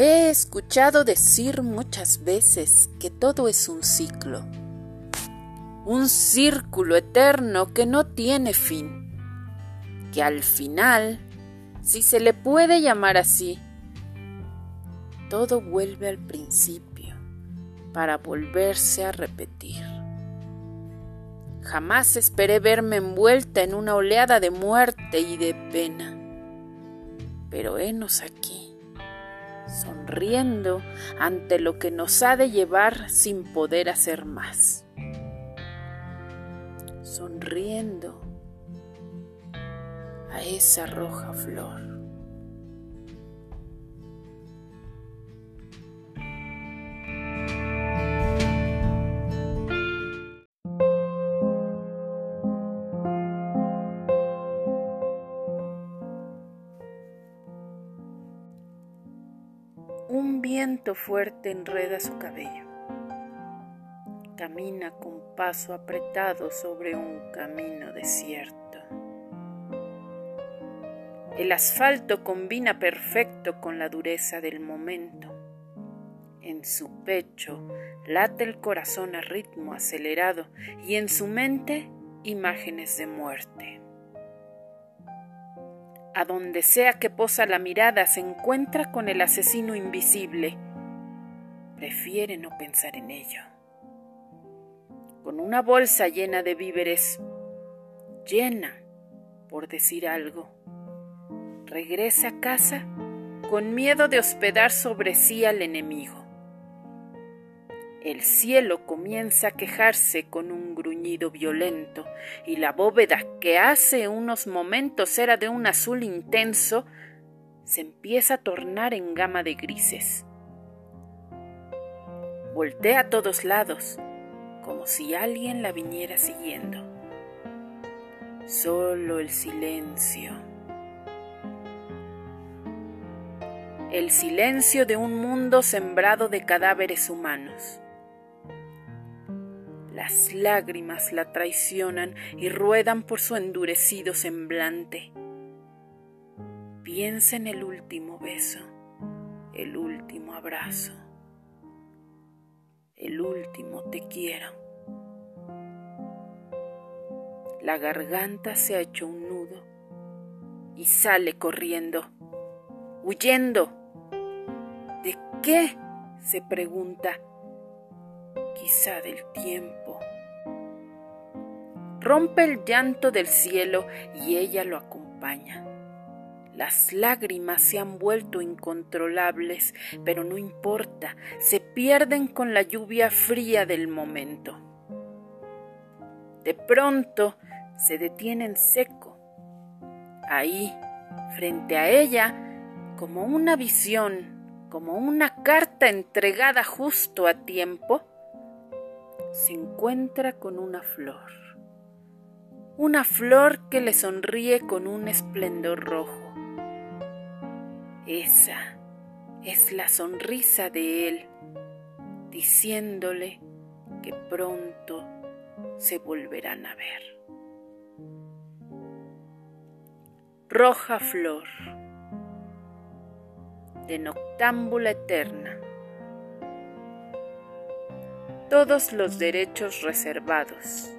He escuchado decir muchas veces que todo es un ciclo, un círculo eterno que no tiene fin, que al final, si se le puede llamar así, todo vuelve al principio para volverse a repetir. Jamás esperé verme envuelta en una oleada de muerte y de pena, pero henos aquí sonriendo ante lo que nos ha de llevar sin poder hacer más. Sonriendo a esa roja flor. Viento fuerte enreda su cabello. Camina con paso apretado sobre un camino desierto. El asfalto combina perfecto con la dureza del momento. En su pecho late el corazón a ritmo acelerado y en su mente imágenes de muerte. A donde sea que posa la mirada se encuentra con el asesino invisible. Prefiere no pensar en ello. Con una bolsa llena de víveres, llena, por decir algo, regresa a casa con miedo de hospedar sobre sí al enemigo. El cielo comienza a quejarse con un gruñido violento y la bóveda que hace unos momentos era de un azul intenso se empieza a tornar en gama de grises. Voltea a todos lados, como si alguien la viniera siguiendo. Solo el silencio. El silencio de un mundo sembrado de cadáveres humanos. Las lágrimas la traicionan y ruedan por su endurecido semblante. Piensa en el último beso, el último abrazo, el último te quiero. La garganta se ha hecho un nudo y sale corriendo, huyendo. ¿De qué? se pregunta del tiempo. Rompe el llanto del cielo y ella lo acompaña. Las lágrimas se han vuelto incontrolables, pero no importa, se pierden con la lluvia fría del momento. De pronto se detienen seco. Ahí, frente a ella, como una visión, como una carta entregada justo a tiempo, se encuentra con una flor, una flor que le sonríe con un esplendor rojo. Esa es la sonrisa de él, diciéndole que pronto se volverán a ver. Roja flor de noctámbula eterna todos los derechos reservados.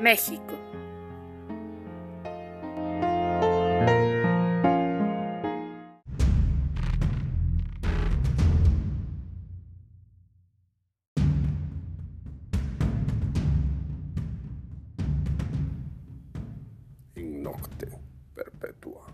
México. Perpetua.